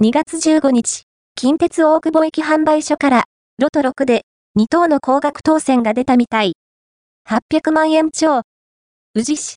2月15日、近鉄大久保駅販売所から、ロト6で、2等の高額当選が出たみたい。800万円超。宇治市、